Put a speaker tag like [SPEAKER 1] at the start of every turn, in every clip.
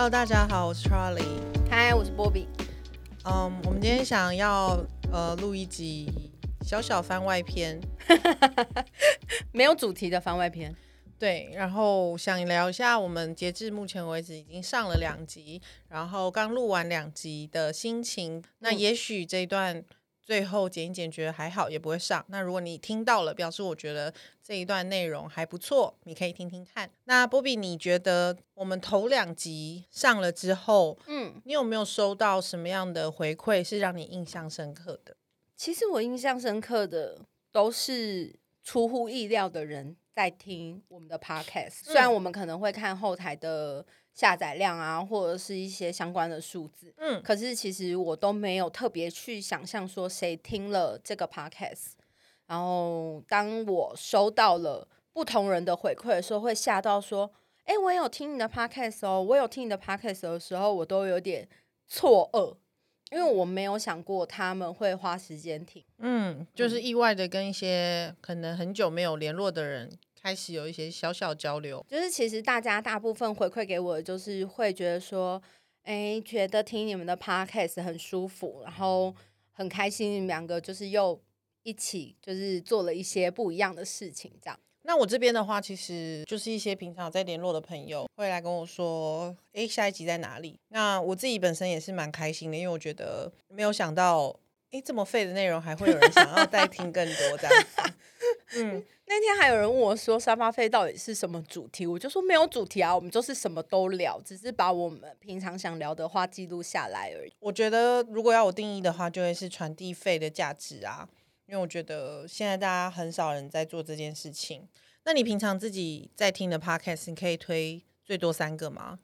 [SPEAKER 1] Hello，大家好，我是 Charlie。
[SPEAKER 2] 嗨，我是波比。
[SPEAKER 1] 嗯，我们今天想要呃录一集小小番外篇，
[SPEAKER 2] 没有主题的番外篇。
[SPEAKER 1] 对，然后想聊一下我们截至目前为止已经上了两集，然后刚录完两集的心情。那也许这一段。最后剪一剪，觉得还好，也不会上。那如果你听到了，表示我觉得这一段内容还不错，你可以听听看。那波比，你觉得我们头两集上了之后，嗯，你有没有收到什么样的回馈是让你印象深刻的？
[SPEAKER 2] 其实我印象深刻的都是出乎意料的人在听我们的 podcast，虽然我们可能会看后台的。下载量啊，或者是一些相关的数字，嗯，可是其实我都没有特别去想象说谁听了这个 podcast，然后当我收到了不同人的回馈的时候，会吓到说，哎，我有听你的 podcast 哦，我有听你的 podcast 的时候，我都有点错愕，因为我没有想过他们会花时间听，
[SPEAKER 1] 嗯，就是意外的跟一些可能很久没有联络的人。开始有一些小小交流，
[SPEAKER 2] 就是其实大家大部分回馈给我，就是会觉得说，哎，觉得听你们的 podcast 很舒服，然后很开心，你们两个就是又一起就是做了一些不一样的事情，这样。
[SPEAKER 1] 那我这边的话，其实就是一些平常在联络的朋友会来跟我说，哎，下一集在哪里？那我自己本身也是蛮开心的，因为我觉得没有想到，哎，这么废的内容还会有人想要再听更多这样子。
[SPEAKER 2] 嗯，那天还有人问我说沙发费到底是什么主题，我就说没有主题啊，我们就是什么都聊，只是把我们平常想聊的话记录下来而已。
[SPEAKER 1] 我觉得如果要我定义的话，就会是传递费的价值啊，因为我觉得现在大家很少人在做这件事情。那你平常自己在听的 podcast，你可以推最多三个吗？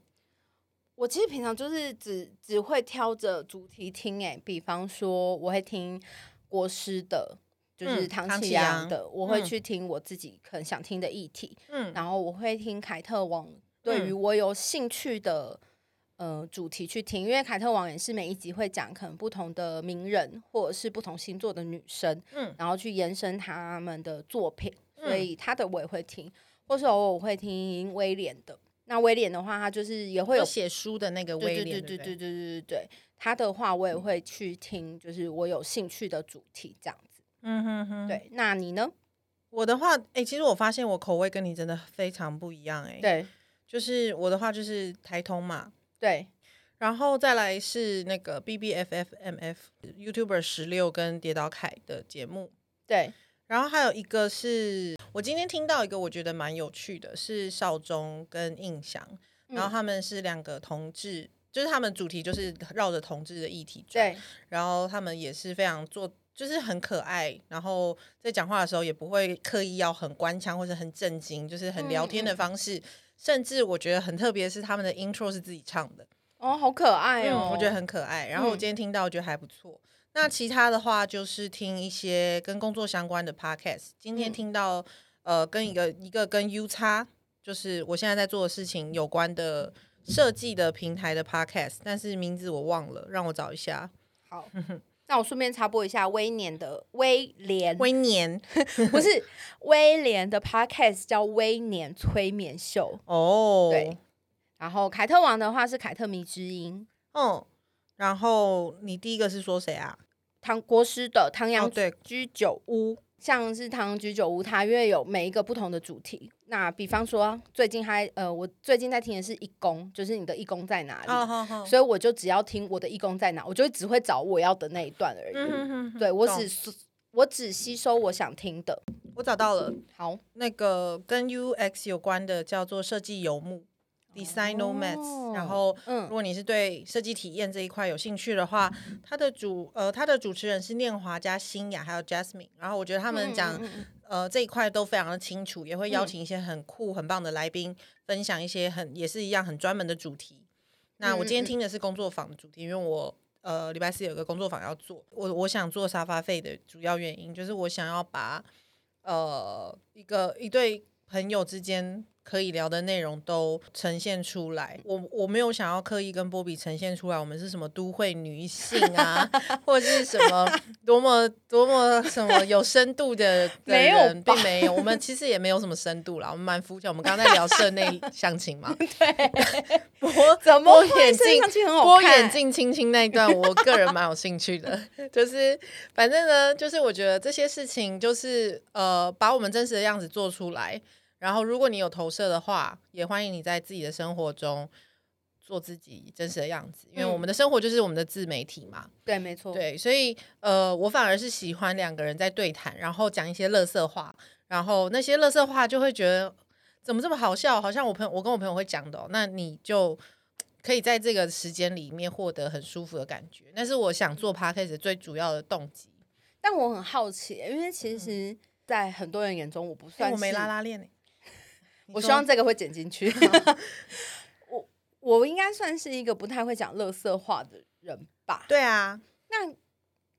[SPEAKER 2] 我其实平常就是只只会挑着主题听，哎，比方说我会听国师的。就是唐启阳的，我会去听我自己可能想听的议题，嗯，然后我会听凯特王对于我有兴趣的呃主题去听，因为凯特王也是每一集会讲可能不同的名人或者是不同星座的女生，嗯，然后去延伸他们的作品，所以他的我也会听，或是偶尔我会听威廉的。那威廉的话，他就是也会有
[SPEAKER 1] 写书的那个威廉，
[SPEAKER 2] 对对对对？对对对对，他的话我也会去听，就是我有兴趣的主题这样。嗯哼哼，对，那你呢？
[SPEAKER 1] 我的话，哎，其实我发现我口味跟你真的非常不一样，哎，
[SPEAKER 2] 对，
[SPEAKER 1] 就是我的话就是台通嘛，
[SPEAKER 2] 对，
[SPEAKER 1] 然后再来是那个 B B F F M F YouTuber 十六跟跌倒凯的节目，
[SPEAKER 2] 对，
[SPEAKER 1] 然后还有一个是我今天听到一个我觉得蛮有趣的，是少中跟印象，然后他们是两个同志，就是他们主题就是绕着同志的议题转，
[SPEAKER 2] 对，
[SPEAKER 1] 然后他们也是非常做。就是很可爱，然后在讲话的时候也不会刻意要很官腔或者很震惊，就是很聊天的方式。甚至我觉得很特别是他们的 intro 是自己唱的
[SPEAKER 2] 哦，好可爱哦，
[SPEAKER 1] 我觉得很可爱。然后我今天听到，我觉得还不错。那其他的话就是听一些跟工作相关的 podcast。今天听到呃，跟一个一个跟 U 叉，就是我现在在做的事情有关的设计的平台的 podcast，但是名字我忘了，让我找一下。
[SPEAKER 2] 好。那我顺便插播一下威廉的威廉，
[SPEAKER 1] 威廉
[SPEAKER 2] 不是威廉的 podcast 叫威廉催眠秀哦，对。然后凯特王的话是凯特迷之音，
[SPEAKER 1] 嗯。然后你第一个是说谁啊？
[SPEAKER 2] 唐国师的唐阳居酒屋。像是唐居酒屋，它因为有每一个不同的主题。那比方说，最近还呃，我最近在听的是义工，就是你的义工在哪里？所以我就只要听我的义工在哪，我就只会找我要的那一段而已。对我只我只吸收我想听的。
[SPEAKER 1] 我找到了，
[SPEAKER 2] 好，
[SPEAKER 1] 那个跟 UX 有关的叫做设计游牧。Design Nomads，然后，如果你是对设计体验这一块有兴趣的话，他的主呃，他的主持人是念华加新雅，还有 Jasmine，然后我觉得他们讲呃这一块都非常的清楚，也会邀请一些很酷很棒的来宾分享一些很也是一样很专门的主题。那我今天听的是工作坊的主题，因为我呃礼拜四有个工作坊要做，我我想做沙发费的主要原因就是我想要把呃一个一对朋友之间。可以聊的内容都呈现出来。我我没有想要刻意跟波比呈现出来，我们是什么都会女性啊，或者是什么 多么多么什么有深度的
[SPEAKER 2] 没有，
[SPEAKER 1] 并没有。我们其实也没有什么深度啦，我们蛮肤浅。我们刚刚在聊社内相亲嘛，
[SPEAKER 2] 对，
[SPEAKER 1] 我
[SPEAKER 2] 怎么
[SPEAKER 1] 眼镜
[SPEAKER 2] 播
[SPEAKER 1] 眼镜亲亲那一段，我个人蛮有兴趣的。就是反正呢，就是我觉得这些事情就是呃，把我们真实的样子做出来。然后，如果你有投射的话，也欢迎你在自己的生活中做自己真实的样子，因为我们的生活就是我们的自媒体嘛。
[SPEAKER 2] 对，没错。
[SPEAKER 1] 对，所以呃，我反而是喜欢两个人在对谈，然后讲一些乐色话，然后那些乐色话就会觉得怎么这么好笑，好像我朋友我跟我朋友会讲的，那你就可以在这个时间里面获得很舒服的感觉。那是我想做 podcast 最主要的动机。
[SPEAKER 2] 但我很好奇，因为其实，在很多人眼中，我不算
[SPEAKER 1] 我没拉拉链
[SPEAKER 2] 我希望这个会剪进去。我我应该算是一个不太会讲乐色话的人吧？
[SPEAKER 1] 对啊，
[SPEAKER 2] 那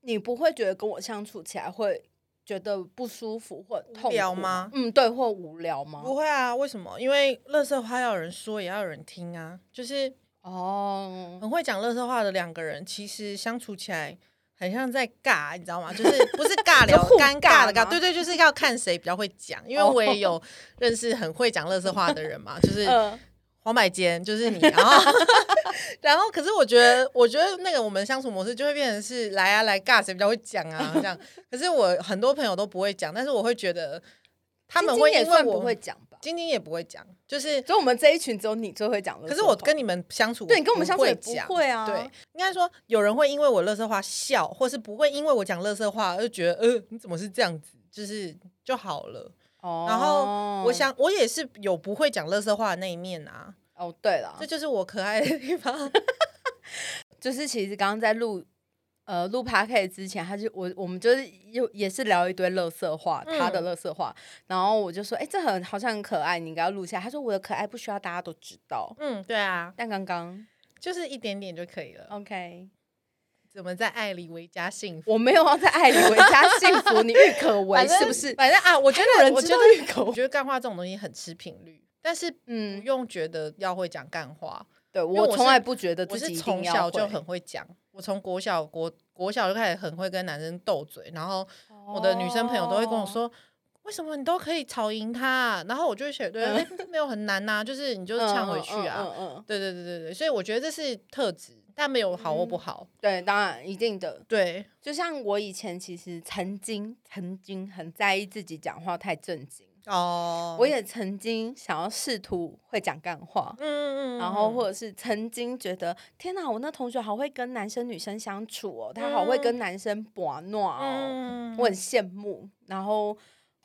[SPEAKER 2] 你不会觉得跟我相处起来会觉得不舒服或
[SPEAKER 1] 无聊吗？
[SPEAKER 2] 嗯，对，或无聊吗？
[SPEAKER 1] 不会啊，为什么？因为乐色话要有人说，也要有人听啊。就是哦，很会讲乐色话的两个人，其实相处起来。很像在尬，你知道吗？就是不是尬聊，尴尬的尬。对对，就是要看谁比较会讲。因为我也有认识很会讲乐色话的人嘛，就是黄百坚，就是你。然后，然后，可是我觉得，我觉得那个我们相处模式就会变成是来啊来尬，谁比较会讲啊这样。可是我很多朋友都不会讲，但是我会觉得他们会因为我
[SPEAKER 2] 会讲。
[SPEAKER 1] 晶晶也不会讲，就是
[SPEAKER 2] 所以我们这一群只有你最会讲
[SPEAKER 1] 可是我跟你们相处，
[SPEAKER 2] 对你跟我们相处
[SPEAKER 1] 也
[SPEAKER 2] 不会啊。
[SPEAKER 1] 对，应该说有人会因为我乐色话笑，或是不会因为我讲乐色话而觉得呃你怎么是这样子，就是就好了。哦。然后我想我也是有不会讲乐色话的那一面啊。
[SPEAKER 2] 哦，对了，
[SPEAKER 1] 这就是我可爱的地方。
[SPEAKER 2] 就是其实刚刚在录。呃，录 p o d a 之前，他就我我们就是又也是聊一堆乐色话，他的乐色话，然后我就说，哎，这很好像很可爱，你应该要录下。他说我的可爱不需要大家都知道。
[SPEAKER 1] 嗯，对啊。
[SPEAKER 2] 但刚刚
[SPEAKER 1] 就是一点点就可以了。
[SPEAKER 2] OK，
[SPEAKER 1] 怎么在爱里维加幸福？
[SPEAKER 2] 我没有要在爱里维加幸福，你郁可唯是不是？
[SPEAKER 1] 反正啊，我觉
[SPEAKER 2] 得
[SPEAKER 1] 我觉
[SPEAKER 2] 得
[SPEAKER 1] 我觉得干话这种东西很吃频率，但是嗯，不用觉得要会讲干话。
[SPEAKER 2] 对我从来不觉得自己
[SPEAKER 1] 从小就很会讲。我从国小国国小就开始很会跟男生斗嘴，然后我的女生朋友都会跟我说，为什么你都可以吵赢他？然后我就会觉得没有很难呐，就是你就呛回去啊。对对对对对，所以我觉得这是特质，但没有好或不好。
[SPEAKER 2] 对，当然一定的。
[SPEAKER 1] 对，
[SPEAKER 2] 就像我以前其实曾经曾经很在意自己讲话太正经。哦，我也曾经想要试图会讲干话，嗯嗯，然后或者是曾经觉得天哪，我那同学好会跟男生女生相处哦，他好会跟男生玩闹哦，我很羡慕，然后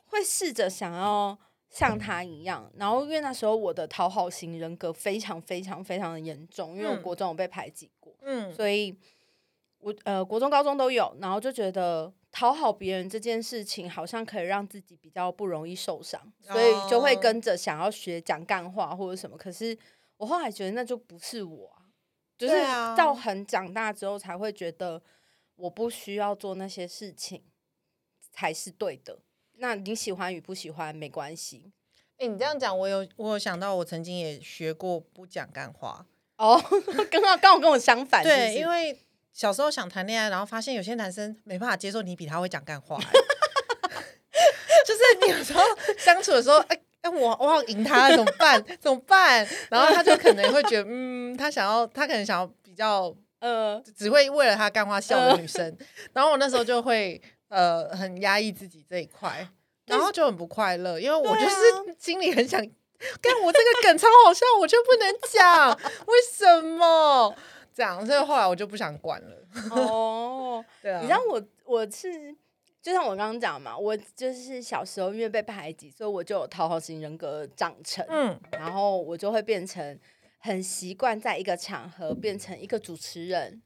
[SPEAKER 2] 会试着想要像他一样，然后因为那时候我的讨好型人格非常非常非常的严重，因为我国中有被排挤过，嗯，所以我呃国中高中都有，然后就觉得。讨好别人这件事情，好像可以让自己比较不容易受伤，所以就会跟着想要学讲干话或者什么。可是我后来觉得那就不是我，就是到很长大之后才会觉得我不需要做那些事情才是对的。那你喜欢与不喜欢没关系。
[SPEAKER 1] 哎，你这样讲，我有我有想到，我曾经也学过不讲干话
[SPEAKER 2] 哦，刚刚刚好跟我相反，
[SPEAKER 1] 对，因为。小时候想谈恋爱，然后发现有些男生没办法接受你比他会讲干话，就是你有时候相处的时候，哎哎，我我要赢他怎么办？怎么办？然后他就可能会觉得，嗯，他想要，他可能想要比较，呃，只会为了他干话笑的女生。然后我那时候就会，呃，很压抑自己这一块，然后就很不快乐，因为我就是心里很想，干我这个梗超好笑，我却不能讲，为什么？这样，所以后来我就不想管了。哦，对啊，
[SPEAKER 2] 你知道我我是就像我刚刚讲嘛，我就是小时候因为被排挤，所以我就有讨好型人格长成。嗯，然后我就会变成很习惯在一个场合变成一个主持人，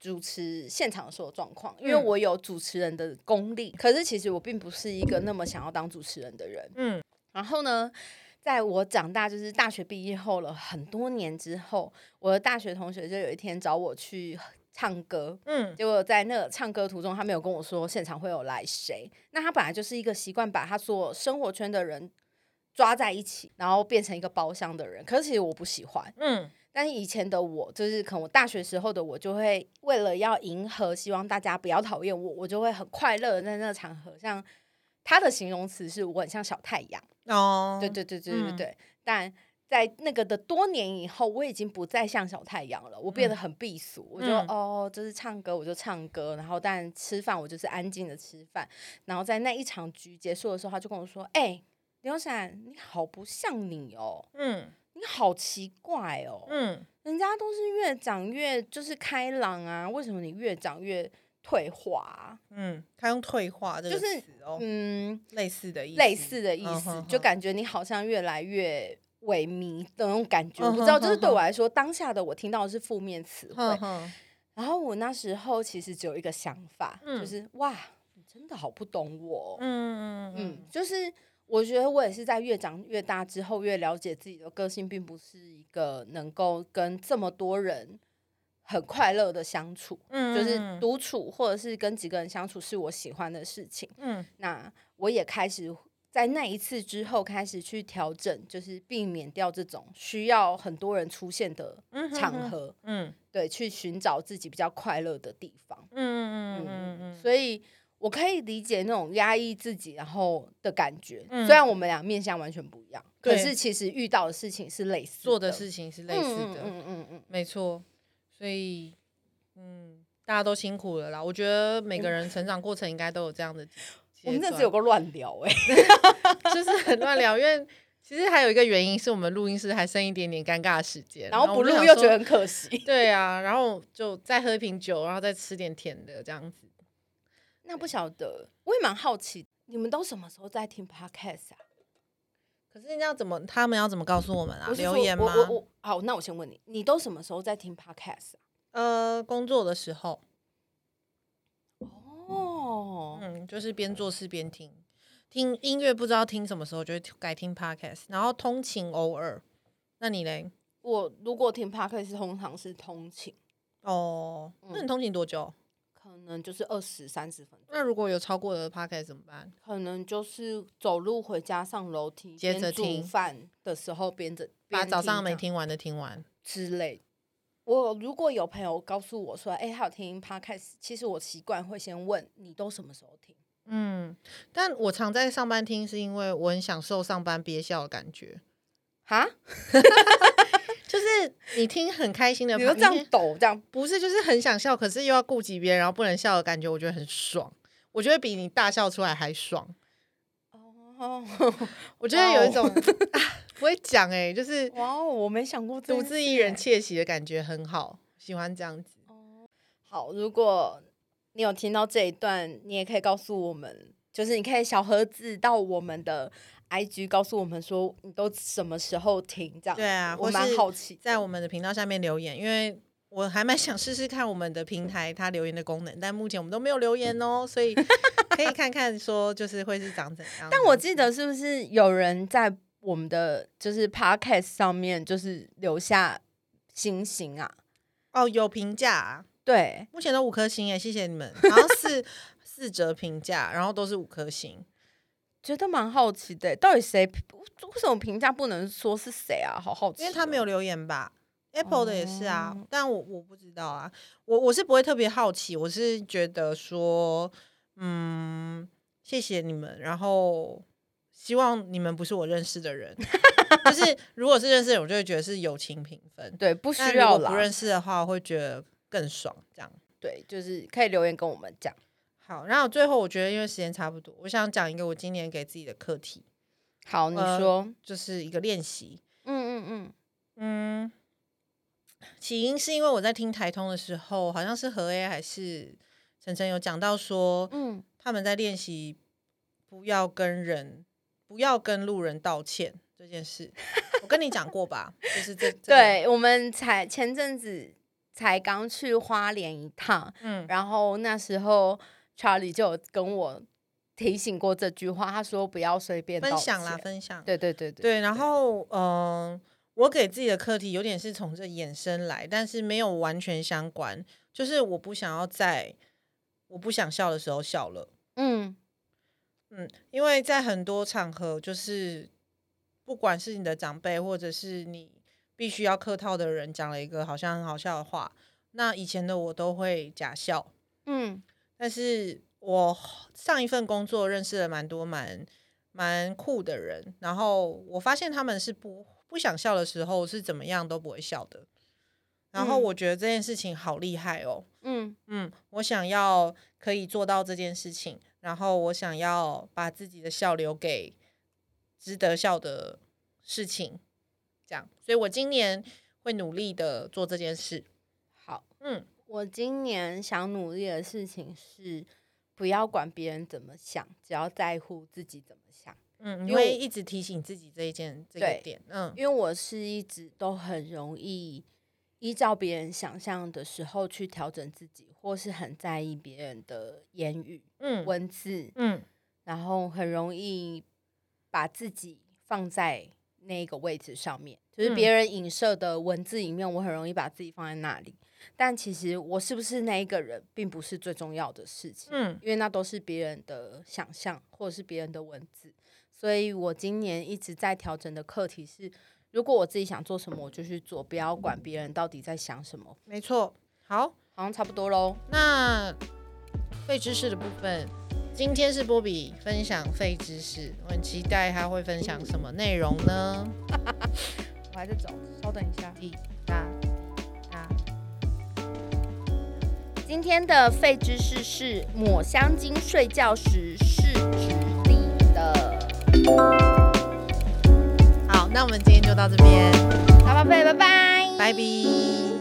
[SPEAKER 2] 主持现场的所有状况，因为我有主持人的功力。可是其实我并不是一个那么想要当主持人的人。嗯，然后呢？在我长大，就是大学毕业后了很多年之后，我的大学同学就有一天找我去唱歌，嗯，结果在那个唱歌途中，他没有跟我说现场会有来谁。那他本来就是一个习惯把他所有生活圈的人抓在一起，然后变成一个包厢的人。可是其实我不喜欢，嗯。但是以前的我，就是可能我大学时候的我，就会为了要迎合，希望大家不要讨厌我，我就会很快乐在那个场合。像他的形容词是我很像小太阳哦，对对对对对对。但在那个的多年以后，我已经不再像小太阳了，我变得很避俗。我就哦，就是唱歌我就唱歌，然后但吃饭我就是安静的吃饭。然后在那一场局结束的时候，他就跟我说：“哎，刘闪，你好不像你哦。”嗯。你好奇怪哦，嗯，人家都是越长越就是开朗啊，为什么你越长越退化？
[SPEAKER 1] 嗯，他用退化这个词哦，嗯，类似的意思，
[SPEAKER 2] 类似的意思，就感觉你好像越来越萎靡的那种感觉。不知道，就是对我来说，当下的我听到的是负面词汇，然后我那时候其实只有一个想法，就是哇，你真的好不懂我，嗯嗯嗯，就是。我觉得我也是在越长越大之后，越了解自己的个性，并不是一个能够跟这么多人很快乐的相处。嗯，就是独处或者是跟几个人相处是我喜欢的事情。嗯，那我也开始在那一次之后开始去调整，就是避免掉这种需要很多人出现的场合。嗯，对，去寻找自己比较快乐的地方。嗯嗯嗯嗯，所以。我可以理解那种压抑自己然后的感觉，虽然我们俩面相完全不一样，可是其实遇到的事情是类似，
[SPEAKER 1] 做的事情是类似的，嗯嗯嗯，没错。所以，嗯，大家都辛苦了啦。我觉得每个人成长过程应该都有这样的。
[SPEAKER 2] 我们这只有个乱聊哎，
[SPEAKER 1] 就是很乱聊，因为其实还有一个原因是我们录音室还剩一点点尴尬的时间，
[SPEAKER 2] 然后不录又觉得很可惜。
[SPEAKER 1] 对啊，然后就再喝一瓶酒，然后再吃点甜的这样子。
[SPEAKER 2] 那不晓得，我也蛮好奇，你们都什么时候在听 podcast 啊？
[SPEAKER 1] 可是要怎么，他们要怎么告诉我们啊？留言吗？
[SPEAKER 2] 好，那我先问你，你都什么时候在听 podcast 啊？
[SPEAKER 1] 呃，工作的时候。哦，嗯，就是边做事边听，听音乐不知道听什么时候就会改听 podcast，然后通勤偶尔。那你嘞？
[SPEAKER 2] 我如果听 podcast，通常是通勤。
[SPEAKER 1] 哦，那你通勤多久？
[SPEAKER 2] 可能就是二十三十分钟。
[SPEAKER 1] 那如果有超过的 p o c a s t 怎么办？
[SPEAKER 2] 可能就是走路回家上楼梯，
[SPEAKER 1] 接着听
[SPEAKER 2] 饭的时候边着
[SPEAKER 1] 把早上没听完的听完
[SPEAKER 2] 之类。我如果有朋友告诉我说：“哎，他有听 podcast。”其实我习惯会先问你都什么时候听。
[SPEAKER 1] 嗯，但我常在上班听，是因为我很享受上班憋笑的感觉。哈？就是你听很开心的，
[SPEAKER 2] 比如这样抖这样，
[SPEAKER 1] 不是就是很想笑，可是又要顾及别人，然后不能笑的感觉，我觉得很爽。我觉得比你大笑出来还爽。哦，我觉得有一种 不会讲哎，就是
[SPEAKER 2] 哇，我没想过
[SPEAKER 1] 独自一人窃喜的感觉很好，喜欢这样子。哦，
[SPEAKER 2] 好，如果你有听到这一段，你也可以告诉我们，就是你可以小盒子到我们的。I G 告诉我们说你都什么时候停这样？
[SPEAKER 1] 对啊，
[SPEAKER 2] 我蛮好奇，
[SPEAKER 1] 在我们的频道下面留言，因为我还蛮想试试看我们的平台它留言的功能，但目前我们都没有留言哦，所以可以看看说就是会是长怎样。
[SPEAKER 2] 但我记得是不是有人在我们的就是 Podcast 上面就是留下星星啊？
[SPEAKER 1] 哦，有评价，
[SPEAKER 2] 对，
[SPEAKER 1] 目前都五颗星耶，谢谢你们，好像是 四折评价，然后都是五颗星。
[SPEAKER 2] 觉得蛮好奇的，到底谁为什么评价不能说是谁啊？好好奇，
[SPEAKER 1] 因为他没有留言吧？Apple 的也是啊，但我我不知道啊，我我是不会特别好奇，我是觉得说，嗯，谢谢你们，然后希望你们不是我认识的人，就是如果是认识的人，我就会觉得是友情评分，
[SPEAKER 2] 对，不需要
[SPEAKER 1] 不认识的话，我会觉得更爽，这样，
[SPEAKER 2] 对，就是可以留言跟我们讲。
[SPEAKER 1] 好，然后最后我觉得，因为时间差不多，我想讲一个我今年给自己的课题。
[SPEAKER 2] 好，你说，
[SPEAKER 1] 就是一个练习。嗯嗯嗯嗯。起因是因为我在听台通的时候，好像是何 A 还是晨晨有讲到说，嗯，他们在练习不要跟人、不要跟路人道歉这件事。我跟你讲过吧？就是这，
[SPEAKER 2] 对我们才前阵子才刚去花莲一趟，嗯，然后那时候。查理就有跟我提醒过这句话，他说不要随便
[SPEAKER 1] 分享啦，分享。
[SPEAKER 2] 对对对对。
[SPEAKER 1] 对，然后嗯，我给自己的课题有点是从这衍生来，但是没有完全相关。就是我不想要在我不想笑的时候笑了。嗯嗯，因为在很多场合，就是不管是你的长辈，或者是你必须要客套的人，讲了一个好像很好笑的话，那以前的我都会假笑。嗯，但是我上一份工作认识了蛮多蛮蛮酷的人，然后我发现他们是不不想笑的时候是怎么样都不会笑的。然后我觉得这件事情好厉害哦。嗯嗯，我想要可以做到这件事情，然后我想要把自己的笑留给值得笑的事情，这样。所以我今年会努力的做这件事。
[SPEAKER 2] 好，嗯，我今年想努力的事情是不要管别人怎么想，只要在乎自己怎么想。
[SPEAKER 1] 嗯，因为一直提醒自己这一件这个点。嗯，
[SPEAKER 2] 因为我是一直都很容易。依照别人想象的时候去调整自己，或是很在意别人的言语、嗯，文字，嗯，然后很容易把自己放在那个位置上面，就是别人影射的文字里面，我很容易把自己放在那里。但其实我是不是那一个人，并不是最重要的事情，嗯，因为那都是别人的想象，或者是别人的文字。所以我今年一直在调整的课题是。如果我自己想做什么，我就去做，不要管别人到底在想什么。
[SPEAKER 1] 没错，好，
[SPEAKER 2] 好像差不多喽。
[SPEAKER 1] 那废知识的部分，今天是波比分享废知识，我很期待他会分享什么内容呢？
[SPEAKER 2] 我还在走，稍等一下。滴答今天的废知识是抹香鲸睡觉时是直立的。
[SPEAKER 1] 好那我们今天就到这边，
[SPEAKER 2] 好，宝贝，拜拜，
[SPEAKER 1] 拜拜。